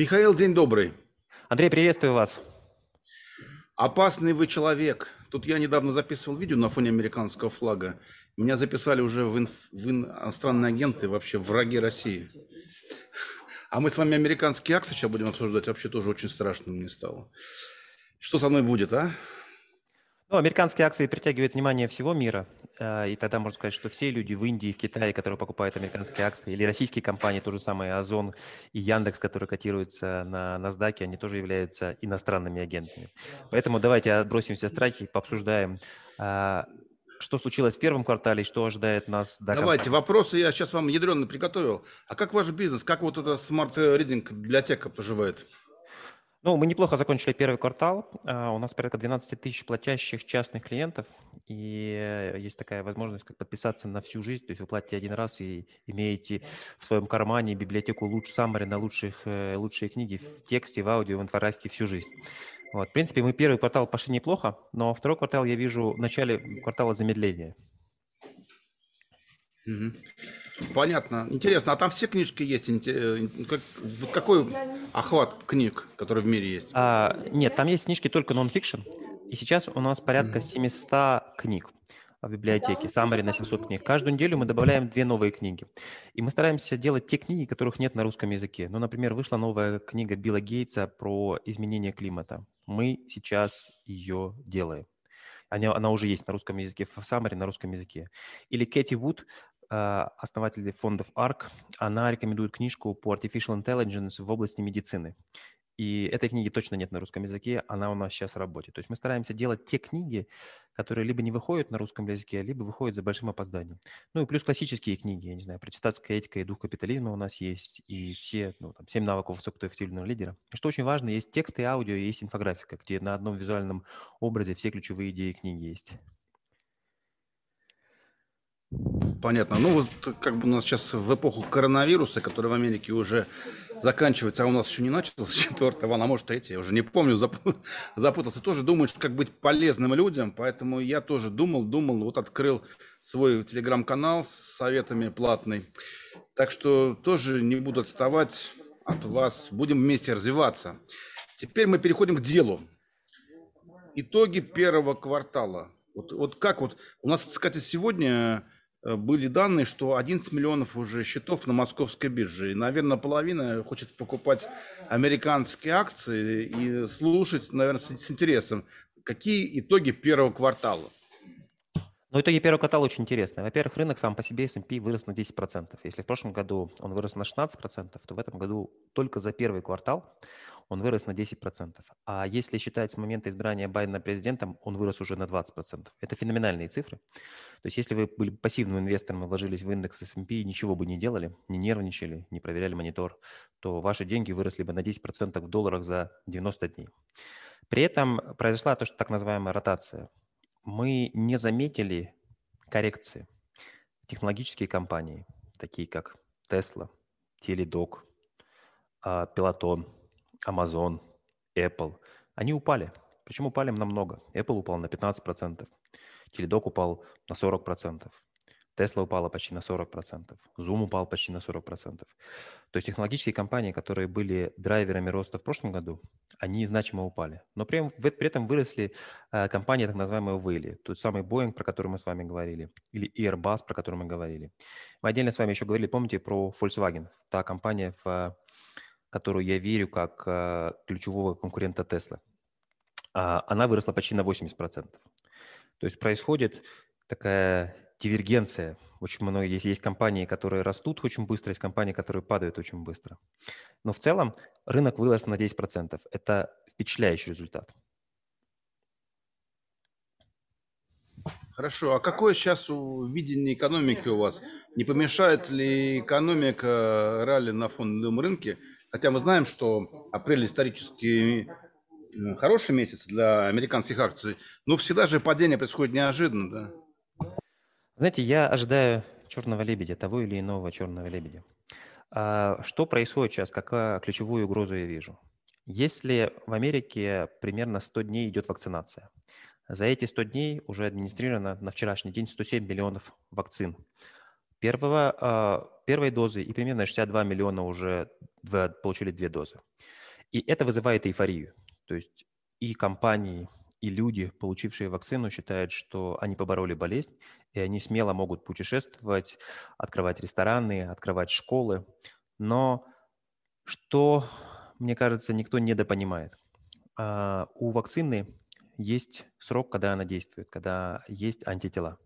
Михаил, день добрый. Андрей, приветствую вас. Опасный вы человек. Тут я недавно записывал видео на фоне американского флага. Меня записали уже в, инф... в иностранные агенты, вообще враги России. А мы с вами американские акции сейчас будем обсуждать. Вообще тоже очень страшно мне стало. Что со мной будет, а? Ну, американские акции притягивают внимание всего мира, э, и тогда можно сказать, что все люди в Индии, в Китае, которые покупают американские акции, или российские компании, то же самое Озон и Яндекс, которые котируются на NASDAQ, они тоже являются иностранными агентами. Поэтому давайте отбросим все страхи, пообсуждаем, а, что случилось в первом квартале и что ожидает нас до конца. Давайте, вопросы я сейчас вам ядренно приготовил. А как ваш бизнес, как вот эта SmartReading библиотека поживает? Ну, мы неплохо закончили первый квартал. А, у нас порядка 12 тысяч платящих частных клиентов. И есть такая возможность, как подписаться на всю жизнь. То есть вы платите один раз и имеете в своем кармане библиотеку лучших саммари на лучших, э, лучшие книги в тексте, в аудио, в инфографике всю жизнь. Вот. В принципе, мы первый квартал пошли неплохо, но второй квартал я вижу в начале квартала замедления. Угу. Понятно. Интересно, а там все книжки есть? Э, как, какой охват книг, которые в мире есть? А, нет, там есть книжки только нон-фикшн. И сейчас у нас порядка 700 книг в библиотеке, Summary на 700 книг. Каждую неделю мы добавляем две новые книги. И мы стараемся делать те книги, которых нет на русском языке. Ну, например, вышла новая книга Билла Гейтса про изменение климата. Мы сейчас ее делаем. Она, она уже есть на русском языке, в Summary на русском языке. Или Кэти Вуд а, основатель фондов ARK, она рекомендует книжку по Artificial Intelligence в области медицины. И этой книги точно нет на русском языке, она у нас сейчас в работе. То есть мы стараемся делать те книги, которые либо не выходят на русском языке, либо выходят за большим опозданием. Ну и плюс классические книги, я не знаю, протестантская этика и дух капитализма у нас есть, и все, ну, там, семь навыков высокоэффективного лидера. И что очень важно, есть тексты аудио, есть инфографика, где на одном визуальном образе все ключевые идеи книги есть. Понятно. Ну, вот как бы у нас сейчас в эпоху коронавируса, который в Америке уже заканчивается, а у нас еще не начался четвертая волна, может третья, я уже не помню, запутался. Тоже думаешь, как быть полезным людям, поэтому я тоже думал, думал, вот открыл свой телеграм-канал с советами платный. Так что тоже не буду отставать от вас, будем вместе развиваться. Теперь мы переходим к делу. Итоги первого квартала. Вот, вот как вот, у нас, кстати, сегодня были данные, что 11 миллионов уже счетов на московской бирже. И, наверное, половина хочет покупать американские акции и слушать, наверное, с интересом, какие итоги первого квартала. Но итоги первого квартала очень интересные. Во-первых, рынок сам по себе S&P вырос на 10%. Если в прошлом году он вырос на 16%, то в этом году только за первый квартал он вырос на 10%. А если считать с момента избрания Байдена президентом, он вырос уже на 20%. Это феноменальные цифры. То есть если вы были пассивным инвестором и вложились в индекс S&P ничего бы не делали, не нервничали, не проверяли монитор, то ваши деньги выросли бы на 10% в долларах за 90 дней. При этом произошла то, что так называемая ротация – мы не заметили коррекции. Технологические компании, такие как Tesla, Teledoc, а, Peloton, Amazon, Apple, они упали. Причем упали намного. Apple упал на 15%, Teledoc упал на 40%. Tesla упала почти на 40%, Zoom упал почти на 40%. То есть технологические компании, которые были драйверами роста в прошлом году, они значимо упали. Но при, при этом выросли э, компании, так называемые Whaley, тот самый Boeing, про который мы с вами говорили, или Airbus, про который мы говорили. Мы отдельно с вами еще говорили, помните, про Volkswagen, та компания, в которую я верю как э, ключевого конкурента Tesla. А, она выросла почти на 80%. То есть происходит такая дивергенция. Очень много есть, есть компании, которые растут очень быстро, есть компании, которые падают очень быстро. Но в целом рынок вырос на 10%. Это впечатляющий результат. Хорошо. А какое сейчас видение экономики у вас? Не помешает ли экономика ралли на фондовом рынке? Хотя мы знаем, что апрель исторически э, хороший месяц для американских акций, но всегда же падение происходит неожиданно, да? Знаете, я ожидаю черного лебедя, того или иного черного лебедя. А что происходит сейчас? Какую ключевую угрозу я вижу? Если в Америке примерно 100 дней идет вакцинация, за эти 100 дней уже администрировано на вчерашний день 107 миллионов вакцин, первого, а, первой дозы, и примерно 62 миллиона уже получили две дозы. И это вызывает эйфорию. То есть и компании, и люди, получившие вакцину, считают, что они побороли болезнь, и они смело могут путешествовать, открывать рестораны, открывать школы. Но что, мне кажется, никто недопонимает. А, у вакцины есть срок, когда она действует, когда есть антитела.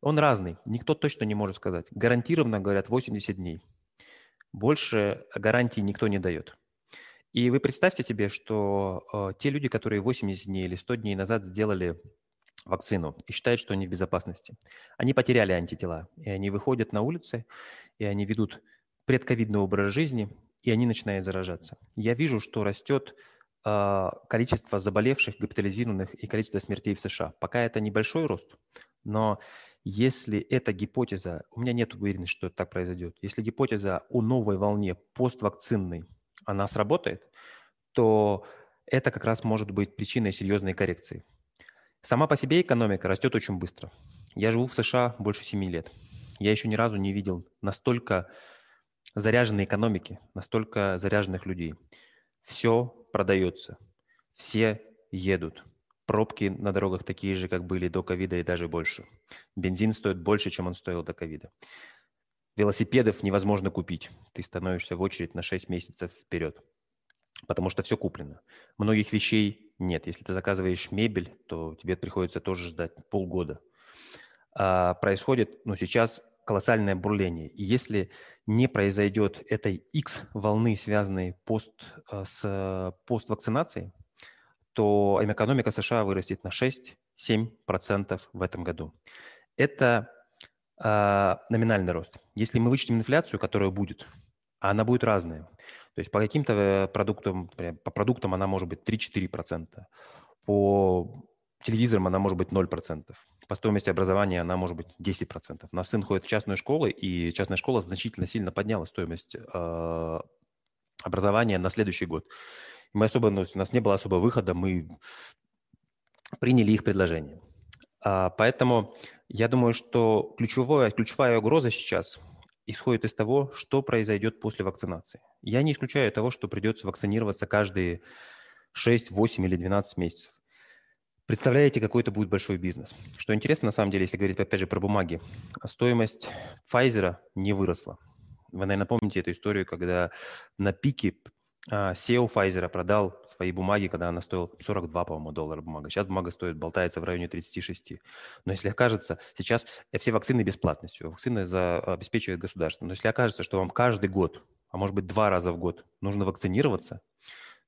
Он разный, никто точно не может сказать. Гарантированно, говорят, 80 дней. Больше гарантий никто не дает. И вы представьте себе, что э, те люди, которые 80 дней или 100 дней назад сделали вакцину и считают, что они в безопасности, они потеряли антитела, и они выходят на улицы, и они ведут предковидный образ жизни, и они начинают заражаться. Я вижу, что растет э, количество заболевших, госпитализированных и количество смертей в США. Пока это небольшой рост, но если эта гипотеза, у меня нет уверенности, что это так произойдет, если гипотеза о новой волне поствакцинной она сработает, то это как раз может быть причиной серьезной коррекции. Сама по себе экономика растет очень быстро. Я живу в США больше 7 лет. Я еще ни разу не видел настолько заряженной экономики, настолько заряженных людей. Все продается, все едут. Пробки на дорогах такие же, как были до ковида и даже больше. Бензин стоит больше, чем он стоил до ковида. Велосипедов невозможно купить. Ты становишься в очередь на 6 месяцев вперед, потому что все куплено. Многих вещей нет. Если ты заказываешь мебель, то тебе приходится тоже ждать полгода. А происходит, ну, сейчас колоссальное бурление. И если не произойдет этой X волны, связанной пост, э, с поствакцинацией, то экономика США вырастет на 6-7% в этом году. Это номинальный рост. Если мы вычтем инфляцию, которая будет, а она будет разная. То есть по каким-то э, продуктам, по продуктам она может быть 3-4%, по телевизорам она может быть 0%, по стоимости образования она может быть 10%. У нас сын ходит в частную школу, и частная школа значительно сильно подняла стоимость э, образования на следующий год. Мы особо, ну, у нас не было особо выхода, мы приняли их предложение. А, поэтому я думаю, что ключевое, ключевая угроза сейчас исходит из того, что произойдет после вакцинации. Я не исключаю того, что придется вакцинироваться каждые 6, 8 или 12 месяцев. Представляете, какой это будет большой бизнес. Что интересно, на самом деле, если говорить, опять же, про бумаги, стоимость Pfizer не выросла. Вы, наверное, помните эту историю, когда на пике SEO Pfizer продал свои бумаги, когда она стоила 42, по-моему, доллара бумага. Сейчас бумага стоит, болтается в районе 36. Но если окажется, сейчас все вакцины бесплатны, все, вакцины за, обеспечивает государство. Но если окажется, что вам каждый год, а может быть два раза в год нужно вакцинироваться,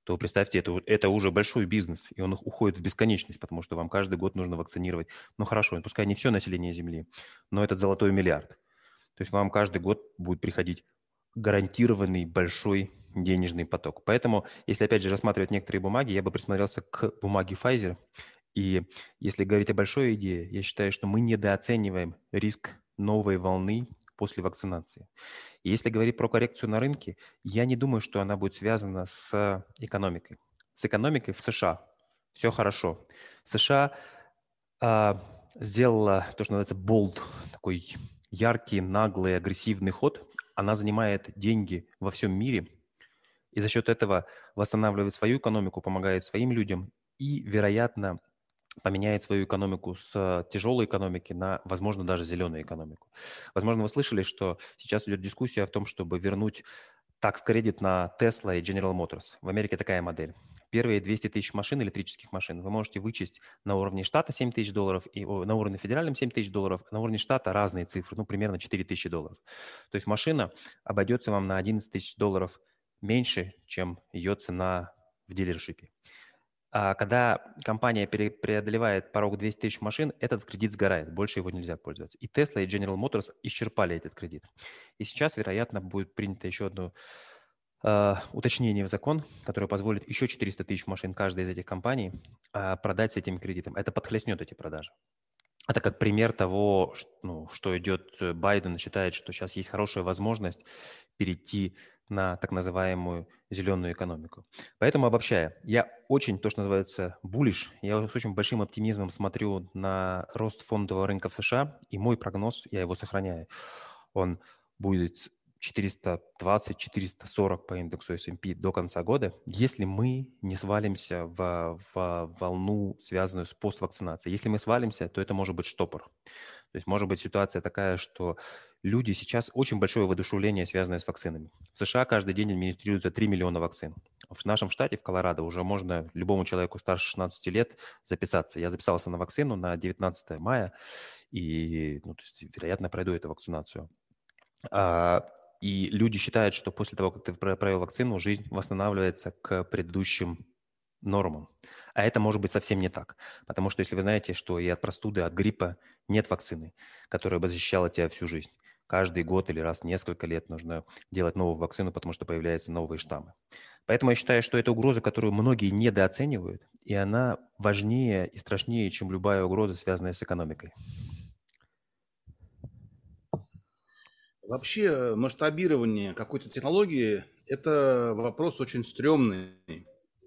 то представьте, это, это уже большой бизнес, и он уходит в бесконечность, потому что вам каждый год нужно вакцинировать. Ну хорошо, пускай не все население Земли, но этот золотой миллиард. То есть вам каждый год будет приходить гарантированный большой денежный поток. Поэтому, если опять же рассматривать некоторые бумаги, я бы присмотрелся к бумаге Pfizer. И если говорить о большой идее, я считаю, что мы недооцениваем риск новой волны после вакцинации. И если говорить про коррекцию на рынке, я не думаю, что она будет связана с экономикой. С экономикой в США все хорошо. США а, сделала то, что называется bold, такой яркий, наглый, агрессивный ход. Она занимает деньги во всем мире – и за счет этого восстанавливает свою экономику, помогает своим людям и, вероятно, поменяет свою экономику с тяжелой экономики на, возможно, даже зеленую экономику. Возможно, вы слышали, что сейчас идет дискуссия о том, чтобы вернуть такс-кредит на Tesla и General Motors. В Америке такая модель. Первые 200 тысяч машин, электрических машин, вы можете вычесть на уровне штата 7 тысяч долларов, и на уровне федеральном 7 тысяч долларов, на уровне штата разные цифры, ну, примерно 4 тысячи долларов. То есть машина обойдется вам на 11 тысяч долларов меньше, чем ее цена в дилершипе. А когда компания преодолевает порог 200 тысяч машин, этот кредит сгорает, больше его нельзя пользоваться. И Tesla, и General Motors исчерпали этот кредит. И сейчас, вероятно, будет принято еще одно э, уточнение в закон, которое позволит еще 400 тысяч машин каждой из этих компаний э, продать с этим кредитом. Это подхлестнет эти продажи. Это как пример того, что, ну, что идет э, Байден, считает, что сейчас есть хорошая возможность перейти на так называемую зеленую экономику. Поэтому, обобщая, я очень, то, что называется, булиш, я с очень большим оптимизмом смотрю на рост фондового рынка в США, и мой прогноз, я его сохраняю, он будет 420-440 по индексу S&P до конца года, если мы не свалимся в, в волну, связанную с поствакцинацией. Если мы свалимся, то это может быть штопор. То есть может быть ситуация такая, что люди сейчас очень большое воодушевление, связанное с вакцинами. В США каждый день администрируется 3 миллиона вакцин. В нашем штате, в Колорадо, уже можно любому человеку старше 16 лет записаться. Я записался на вакцину на 19 мая, и, ну, то есть, вероятно, пройду эту вакцинацию. А, и люди считают, что после того, как ты провел вакцину, жизнь восстанавливается к предыдущим нормам. А это может быть совсем не так. Потому что если вы знаете, что и от простуды, от гриппа нет вакцины, которая бы защищала тебя всю жизнь. Каждый год или раз в несколько лет нужно делать новую вакцину, потому что появляются новые штаммы. Поэтому я считаю, что это угроза, которую многие недооценивают, и она важнее и страшнее, чем любая угроза, связанная с экономикой. Вообще э, масштабирование какой-то технологии – это вопрос очень стрёмный.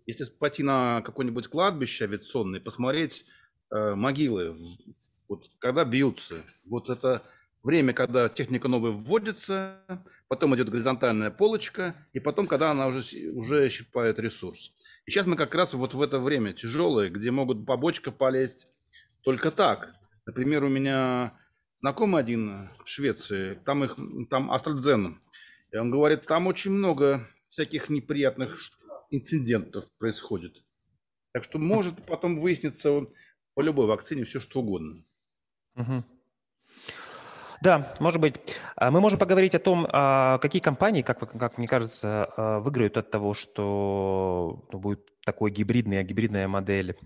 Если пойти на какое-нибудь кладбище авиационное посмотреть э, могилы, вот когда бьются, вот это время, когда техника новая вводится, потом идет горизонтальная полочка, и потом, когда она уже, уже исчерпает ресурс. И сейчас мы как раз вот в это время тяжелое, где могут побочка полезть только так. Например, у меня знакомый один в Швеции, там их, там AstraZeneca, и он говорит, там очень много всяких неприятных инцидентов происходит. Так что может потом выясниться по любой вакцине все что угодно. Угу. Да, может быть. А мы можем поговорить о том, а, какие компании, как, как мне кажется, а, выиграют от того, что ну, будет такой гибридная, гибридная модель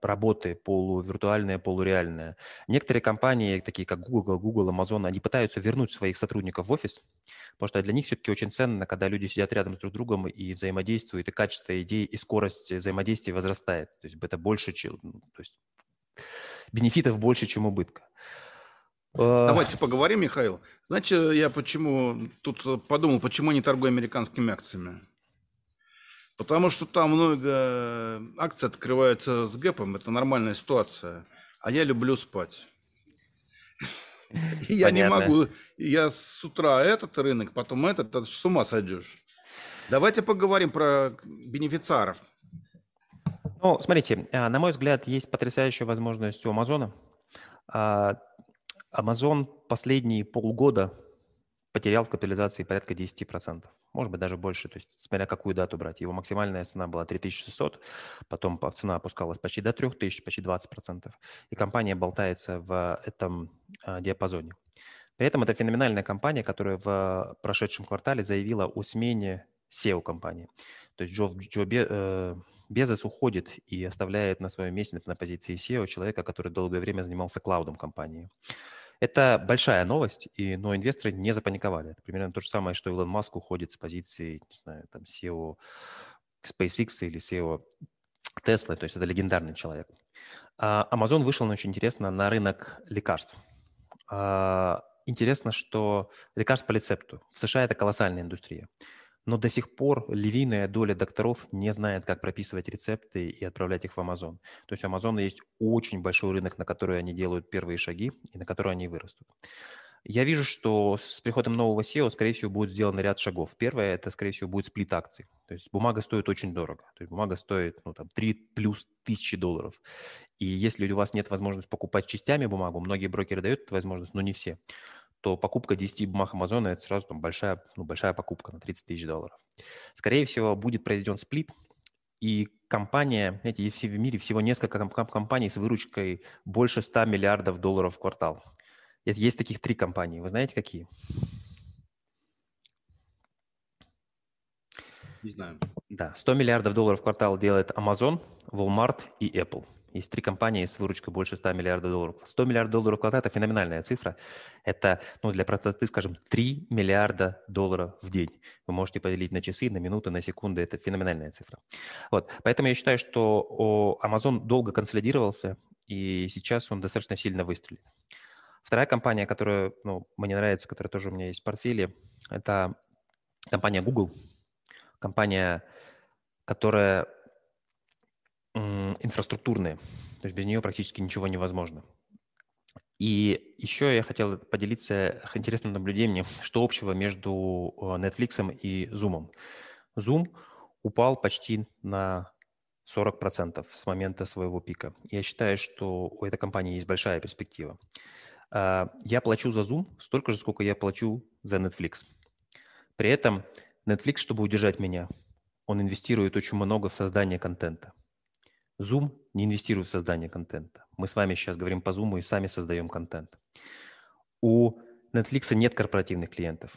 работы, полувиртуальная, полуреальная. Некоторые компании, такие как Google, Google, Amazon, они пытаются вернуть своих сотрудников в офис, потому что для них все-таки очень ценно, когда люди сидят рядом с друг другом и взаимодействуют, и качество идей, и скорость взаимодействия возрастает. То есть это больше, чем, ну, то есть бенефитов больше, чем убытка. Давайте поговорим, Михаил. Знаете, я почему тут подумал, почему не торгую американскими акциями? Потому что там много акций открываются с гэпом, это нормальная ситуация. А я люблю спать. Я не могу, я с утра этот рынок, потом этот, с ума сойдешь. Давайте поговорим про бенефициаров. Ну, смотрите, а, на мой взгляд, есть потрясающая возможность у Амазона. А, Amazon последние полгода потерял в капитализации порядка 10%, может быть, даже больше, то есть смотря какую дату брать. Его максимальная цена была 3600, потом цена опускалась почти до 3000, почти 20%, и компания болтается в этом а, диапазоне. При этом это феноменальная компания, которая в прошедшем квартале заявила о смене SEO компании. То есть Джо, Джо э, Безос уходит и оставляет на своем месте на позиции SEO человека, который долгое время занимался клаудом компании. Это большая новость, и, но инвесторы не запаниковали. Это примерно то же самое, что Илон Маск уходит с позиции, не знаю, там, SEO SpaceX или SEO Tesla, то есть это легендарный человек. А Amazon вышел очень интересно на рынок лекарств. А, интересно, что лекарств по рецепту. В США это колоссальная индустрия. Но до сих пор львиная доля докторов не знает, как прописывать рецепты и отправлять их в Amazon. То есть у Amazon есть очень большой рынок, на который они делают первые шаги и на который они вырастут. Я вижу, что с приходом нового SEO, скорее всего, будет сделан ряд шагов. Первое, это, скорее всего, будет сплит акций. То есть бумага стоит очень дорого. То есть бумага стоит, ну, там, 3 плюс тысячи долларов. И если у вас нет возможности покупать частями бумагу, многие брокеры дают эту возможность, но не все то покупка 10 бумаг Амазона – это сразу там большая, ну, большая покупка на 30 тысяч долларов. Скорее всего, будет произведен сплит, и компания, знаете, есть в мире всего несколько компаний с выручкой больше 100 миллиардов долларов в квартал. Есть таких три компании. Вы знаете, какие? Не знаю. Да, 100 миллиардов долларов в квартал делает Amazon, Walmart и Apple. Есть три компании с выручкой больше 100 миллиардов долларов. 100 миллиардов долларов квартал – это феноменальная цифра. Это, ну, для простоты, скажем, 3 миллиарда долларов в день. Вы можете поделить на часы, на минуты, на секунды. Это феноменальная цифра. Вот. Поэтому я считаю, что Amazon долго консолидировался, и сейчас он достаточно сильно выстрелит. Вторая компания, которая ну, мне нравится, которая тоже у меня есть в портфеле, это компания Google. Компания, которая инфраструктурные. То есть без нее практически ничего невозможно. И еще я хотел поделиться интересным наблюдением, что общего между э, Netflix и Zoom. Zoom упал почти на 40% с момента своего пика. Я считаю, что у этой компании есть большая перспектива. А, я плачу за Zoom столько же, сколько я плачу за Netflix. При этом Netflix, чтобы удержать меня, он инвестирует очень много в создание контента. Zoom не инвестирует в создание контента. Мы с вами сейчас говорим по Zoom и сами создаем контент. У Netflix нет корпоративных клиентов.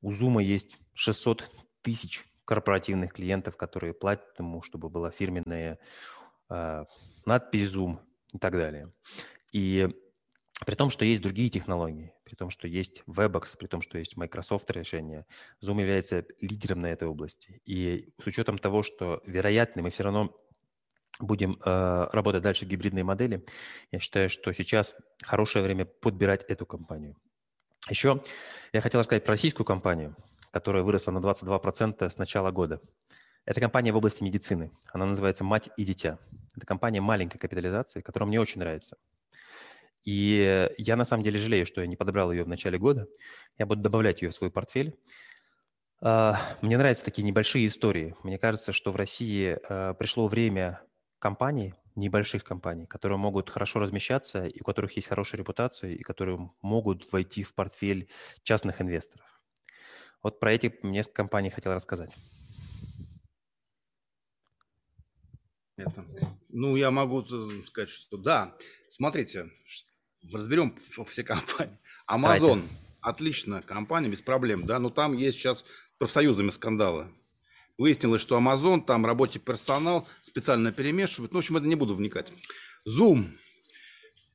У Zoom есть 600 тысяч корпоративных клиентов, которые платят ему, чтобы была фирменная э, надпись Zoom и так далее. И при том, что есть другие технологии, при том, что есть Webex, при том, что есть Microsoft решение, Zoom является лидером на этой области. И с учетом того, что, вероятно, мы все равно будем э, работать дальше в гибридной модели, я считаю, что сейчас хорошее время подбирать эту компанию. Еще я хотел рассказать про российскую компанию, которая выросла на 22% с начала года. Это компания в области медицины. Она называется «Мать и дитя». Это компания маленькой капитализации, которая мне очень нравится. И я на самом деле жалею, что я не подобрал ее в начале года. Я буду добавлять ее в свой портфель. А, мне нравятся такие небольшие истории. Мне кажется, что в России а, пришло время компаний, небольших компаний, которые могут хорошо размещаться, и у которых есть хорошая репутация, и которые могут войти в портфель частных инвесторов. Вот про эти несколько компаний хотел рассказать. Это. Ну, я могу сказать, что да. Смотрите, разберем все компании. Amazon Давайте. отличная компания, без проблем, да, но там есть сейчас профсоюзами скандалы. Выяснилось, что Amazon, там рабочий персонал специально перемешивают. Ну, в общем, это не буду вникать. Zoom.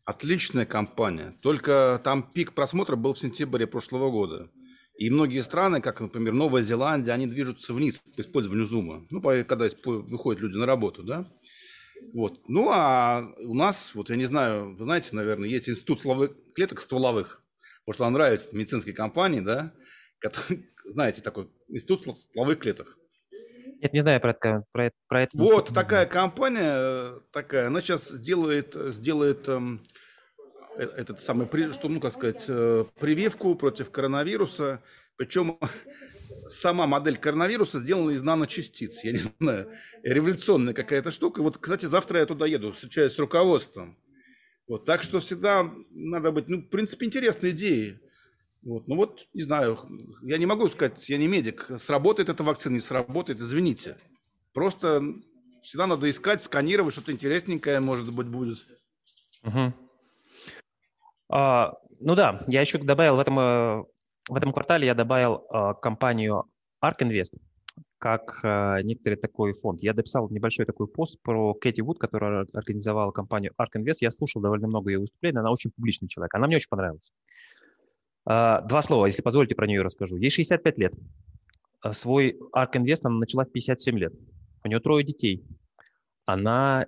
Отличная компания. Только там пик просмотра был в сентябре прошлого года. И многие страны, как, например, Новая Зеландия, они движутся вниз по использованию Zoom. Ну, когда выходят люди на работу, да. Вот. Ну, а у нас, вот я не знаю, вы знаете, наверное, есть институт стволовых, клеток стволовых. Может, вам нравится медицинские компании, да? Который, знаете, такой институт стволовых клеток. Нет, не знаю про это. Про, про это вот такая компания, такая, она сейчас делает, сделает эм, э, этот самый, что, ну, как сказать, э, прививку против коронавируса. Причем сама модель коронавируса сделана из наночастиц. Я не знаю, революционная какая-то штука. Вот, кстати, завтра я туда еду, встречаюсь с руководством. Вот, так что всегда надо быть, ну, в принципе, интересные идеи. Вот, ну вот, не знаю, я не могу сказать, я не медик, сработает эта вакцина, не сработает, извините. Просто всегда надо искать, сканировать, что-то интересненькое, может быть, будет. Угу. А, ну да, я еще добавил в этом э, в этом квартале я добавил э, компанию ARK Invest как э, некоторый такой фонд. Я дописал небольшой такой пост про Кэти Вуд, которая организовала компанию ARK Invest. Я слушал довольно много ее выступлений, она очень публичный человек. Она мне очень понравилась. Э, два слова, если позволите, про нее расскажу. Ей 65 лет. Свой ARK Invest она начала в 57 лет. У нее трое детей. Она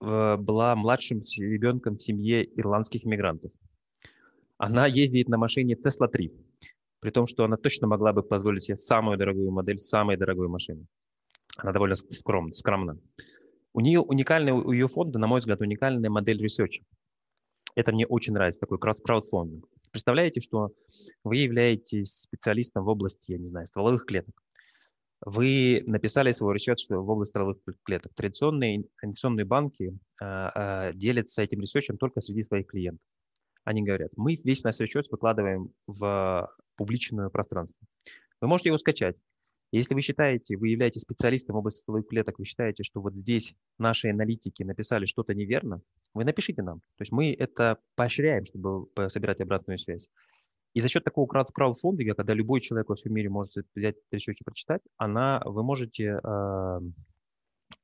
была младшим ребенком в семье ирландских иммигрантов. Она ездит на машине Tesla 3 при том, что она точно могла бы позволить себе самую дорогую модель самой дорогой машины. Она довольно скромна. скромна. У нее уникальная, у ее фонда, на мой взгляд, уникальная модель research. Это мне очень нравится, такой краудфандинг. Представляете, что вы являетесь специалистом в области, я не знаю, стволовых клеток. Вы написали свой research в области стволовых клеток. Традиционные инвестиционные банки а, а, делятся этим research ем только среди своих клиентов. Они говорят, мы весь наш research выкладываем в публичное пространство. Вы можете его скачать. Если вы считаете, вы являетесь специалистом в области стволовых клеток, вы считаете, что вот здесь наши аналитики написали что-то неверно, вы напишите нам. То есть мы это поощряем, чтобы собирать обратную связь. И за счет такого краудфандинга, когда любой человек во всем мире может взять research и прочитать, она, вы можете э,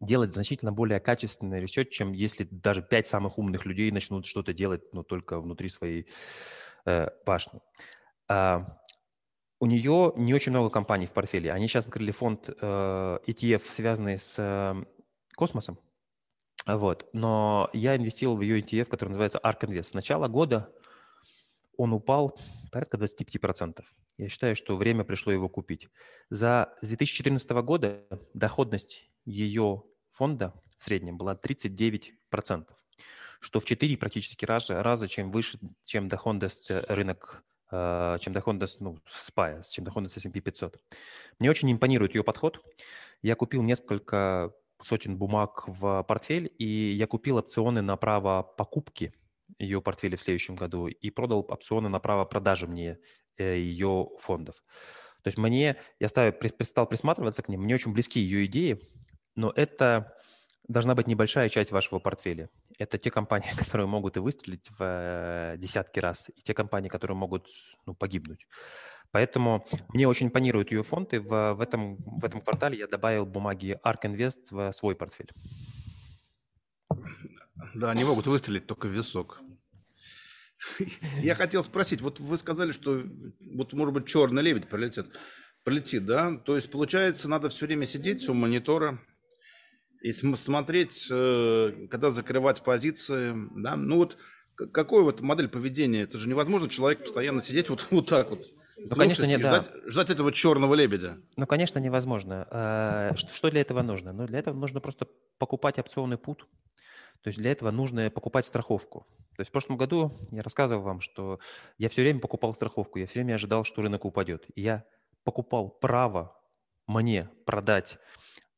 делать значительно более качественный research, чем если даже пять самых умных людей начнут что-то делать, но только внутри своей э, башни. А, у нее не очень много компаний в портфеле. Они сейчас открыли фонд э, ETF, связанный с э, космосом. Вот. Но я инвестировал в ее ETF, который называется ARK Invest. С начала года он упал порядка 25%. Я считаю, что время пришло его купить. За с 2014 года доходность ее фонда в среднем была 39%, что в 4 практически раза, раза чем выше, чем доходность рынок э, чем доходность ну, SPY, чем доходность S&P 500. Мне очень импонирует ее подход. Я купил несколько сотен бумаг в портфель, и я купил опционы на право покупки ее портфеля в следующем году и продал опционы на право продажи мне э, ее фондов. То есть мне, я стал, стал присматриваться к ним, мне очень близки ее идеи, но это должна быть небольшая часть вашего портфеля. Это те компании, которые могут и выстрелить в э, десятки раз, и те компании, которые могут ну, погибнуть. Поэтому мне очень импонируют ее фонды. В, в, этом, в этом квартале я добавил бумаги ARK Invest в свой портфель. Да, они могут выстрелить только в висок. Я хотел спросить, вот вы сказали, что вот, может быть, черный лебедь пролетит, пролетит, да? То есть, получается, надо все время сидеть у монитора и смотреть, э, когда закрывать позиции, да? Ну вот, какой вот модель поведения? Это же невозможно человек постоянно сидеть вот, вот так вот. Ну, конечно, не, ждать, да. ждать этого черного лебедя. Ну, конечно, невозможно. А, что для этого нужно? Ну, для этого нужно просто покупать опционный пут. То есть для этого нужно покупать страховку. То есть в прошлом году я рассказывал вам, что я все время покупал страховку, я все время ожидал, что рынок упадет. И я покупал право мне продать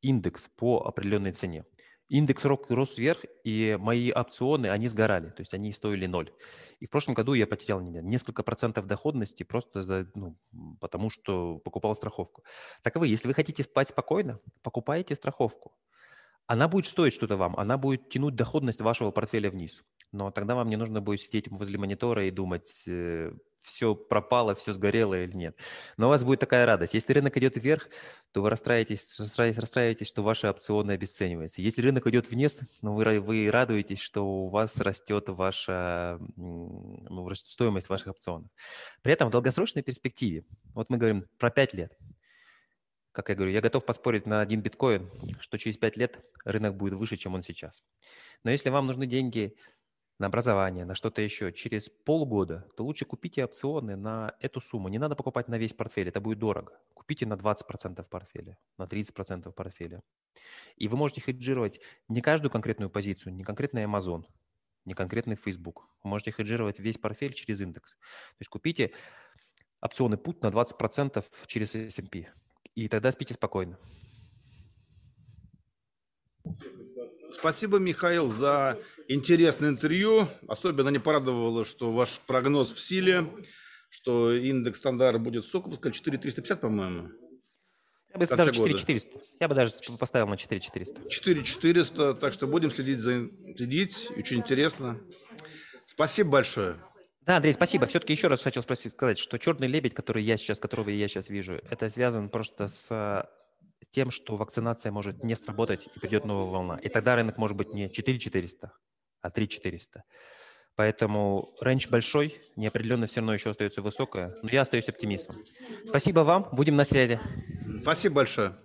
индекс по определенной цене. Индекс рос вверх, и мои опционы, они сгорали, то есть они стоили ноль. И в прошлом году я потерял несколько процентов доходности просто за, ну, потому, что покупал страховку. Так вы, если вы хотите спать спокойно, покупайте страховку. Она будет стоить что-то вам, она будет тянуть доходность вашего портфеля вниз. Но тогда вам не нужно будет сидеть возле монитора и думать, э, все пропало, все сгорело или нет. Но у вас будет такая радость. Если рынок идет вверх, то вы расстраиваетесь, расстраиваетесь, что ваши опционы обесцениваются. Если рынок идет вниз, ну, вы, вы радуетесь, что у вас растет ваша ну, стоимость ваших опционов. При этом в долгосрочной перспективе, вот мы говорим про 5 лет, как я говорю, я готов поспорить на один биткоин, что через 5 лет рынок будет выше, чем он сейчас. Но если вам нужны деньги на образование, на что-то еще через полгода, то лучше купите опционы на эту сумму. Не надо покупать на весь портфель, это будет дорого. Купите на 20% портфеля, на 30% портфеля. И вы можете хеджировать не каждую конкретную позицию, не конкретный Amazon, не конкретный Facebook. Вы можете хеджировать весь портфель через индекс. То есть купите опционы put на 20% через S&P. И тогда спите спокойно. Спасибо, Михаил, за интересное интервью. Особенно не порадовало, что ваш прогноз в силе, что индекс стандарт будет сколько вы сказали, 4350, по-моему? Я бы даже 4400. Я бы даже поставил на 4400. 4400, так что будем следить за следить, очень интересно. Спасибо большое. Да, Андрей, спасибо. Все-таки еще раз хотел спросить, сказать, что черный лебедь, который я сейчас, которого я сейчас вижу, это связано просто с тем, что вакцинация может не сработать и придет новая волна. И тогда рынок может быть не 4400, а 3400. Поэтому рейндж большой, неопределенность все равно еще остается высокая, но я остаюсь оптимистом. Спасибо вам, будем на связи. Спасибо большое.